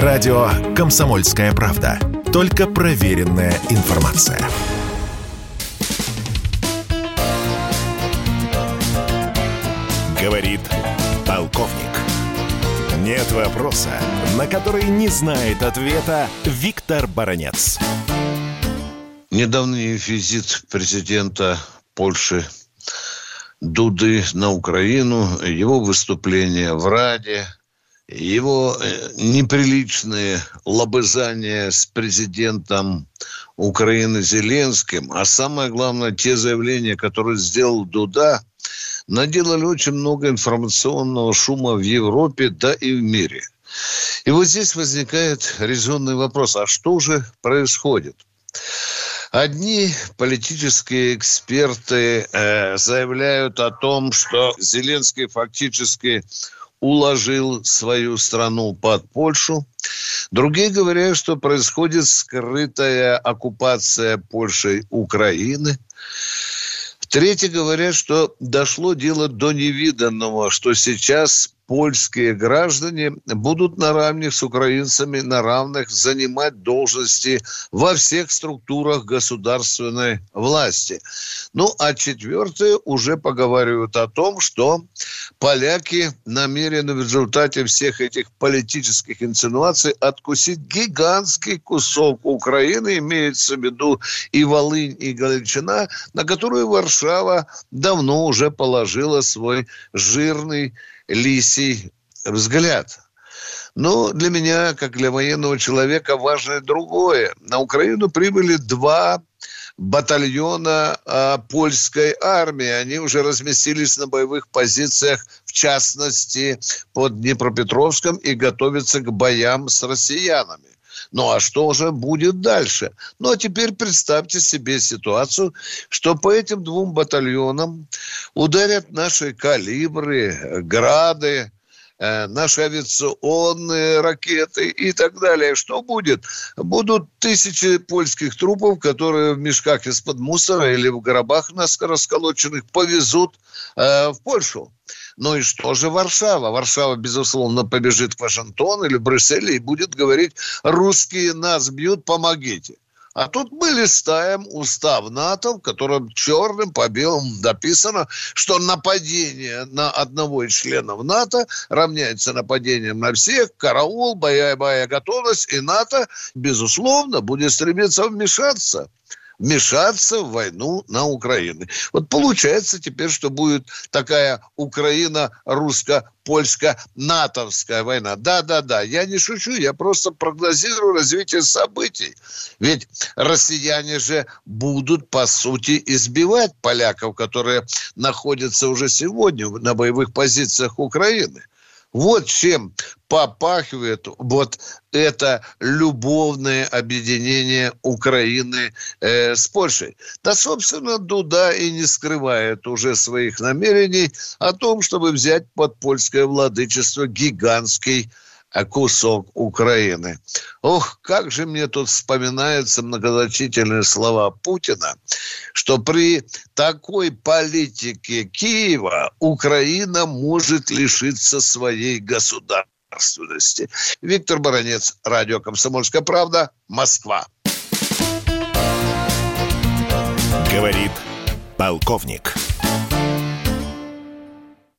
Радио «Комсомольская правда». Только проверенная информация. Говорит полковник. Нет вопроса, на который не знает ответа Виктор Баранец. Недавний визит президента Польши Дуды на Украину, его выступление в Раде, его э, неприличные лобызания с президентом Украины Зеленским, а самое главное, те заявления, которые сделал Дуда, наделали очень много информационного шума в Европе, да и в мире. И вот здесь возникает резонный вопрос, а что же происходит? Одни политические эксперты э, заявляют о том, что Зеленский фактически уложил свою страну под Польшу. Другие говорят, что происходит скрытая оккупация Польшей Украины. Третьи говорят, что дошло дело до невиданного, что сейчас польские граждане будут на равных с украинцами, на равных занимать должности во всех структурах государственной власти. Ну, а четвертые уже поговаривают о том, что поляки намерены в результате всех этих политических инсинуаций откусить гигантский кусок Украины, имеется в виду и Волынь, и Галичина, на которую Варшава давно уже положила свой жирный лисий взгляд. Но для меня, как для военного человека, важно другое. На Украину прибыли два батальона а, польской армии. Они уже разместились на боевых позициях, в частности, под Днепропетровском и готовятся к боям с россиянами. Ну а что же будет дальше? Ну а теперь представьте себе ситуацию, что по этим двум батальонам ударят наши калибры, грады, э, наши авиационные ракеты и так далее. Что будет? Будут тысячи польских трупов, которые в мешках из-под мусора или в гробах расколоченных повезут э, в Польшу. Ну и что же Варшава? Варшава, безусловно, побежит к Вашингтону или Брюсселю и будет говорить, русские нас бьют, помогите. А тут мы листаем устав НАТО, в котором черным по белому написано, что нападение на одного из членов НАТО равняется нападением на всех, караул, боевая готовность, и НАТО, безусловно, будет стремиться вмешаться вмешаться в войну на Украине. Вот получается теперь, что будет такая Украина-русско-польско-натовская война. Да-да-да, я не шучу, я просто прогнозирую развитие событий. Ведь россияне же будут, по сути, избивать поляков, которые находятся уже сегодня на боевых позициях Украины. Вот чем попахивает вот это любовное объединение Украины э, с Польшей. Да, собственно, Дуда и не скрывает уже своих намерений о том, чтобы взять под польское владычество гигантский кусок Украины. Ох, как же мне тут вспоминаются многозначительные слова Путина, что при такой политике Киева Украина может лишиться своей государственности. Виктор Баранец, Радио «Комсомольская правда», Москва. Говорит полковник.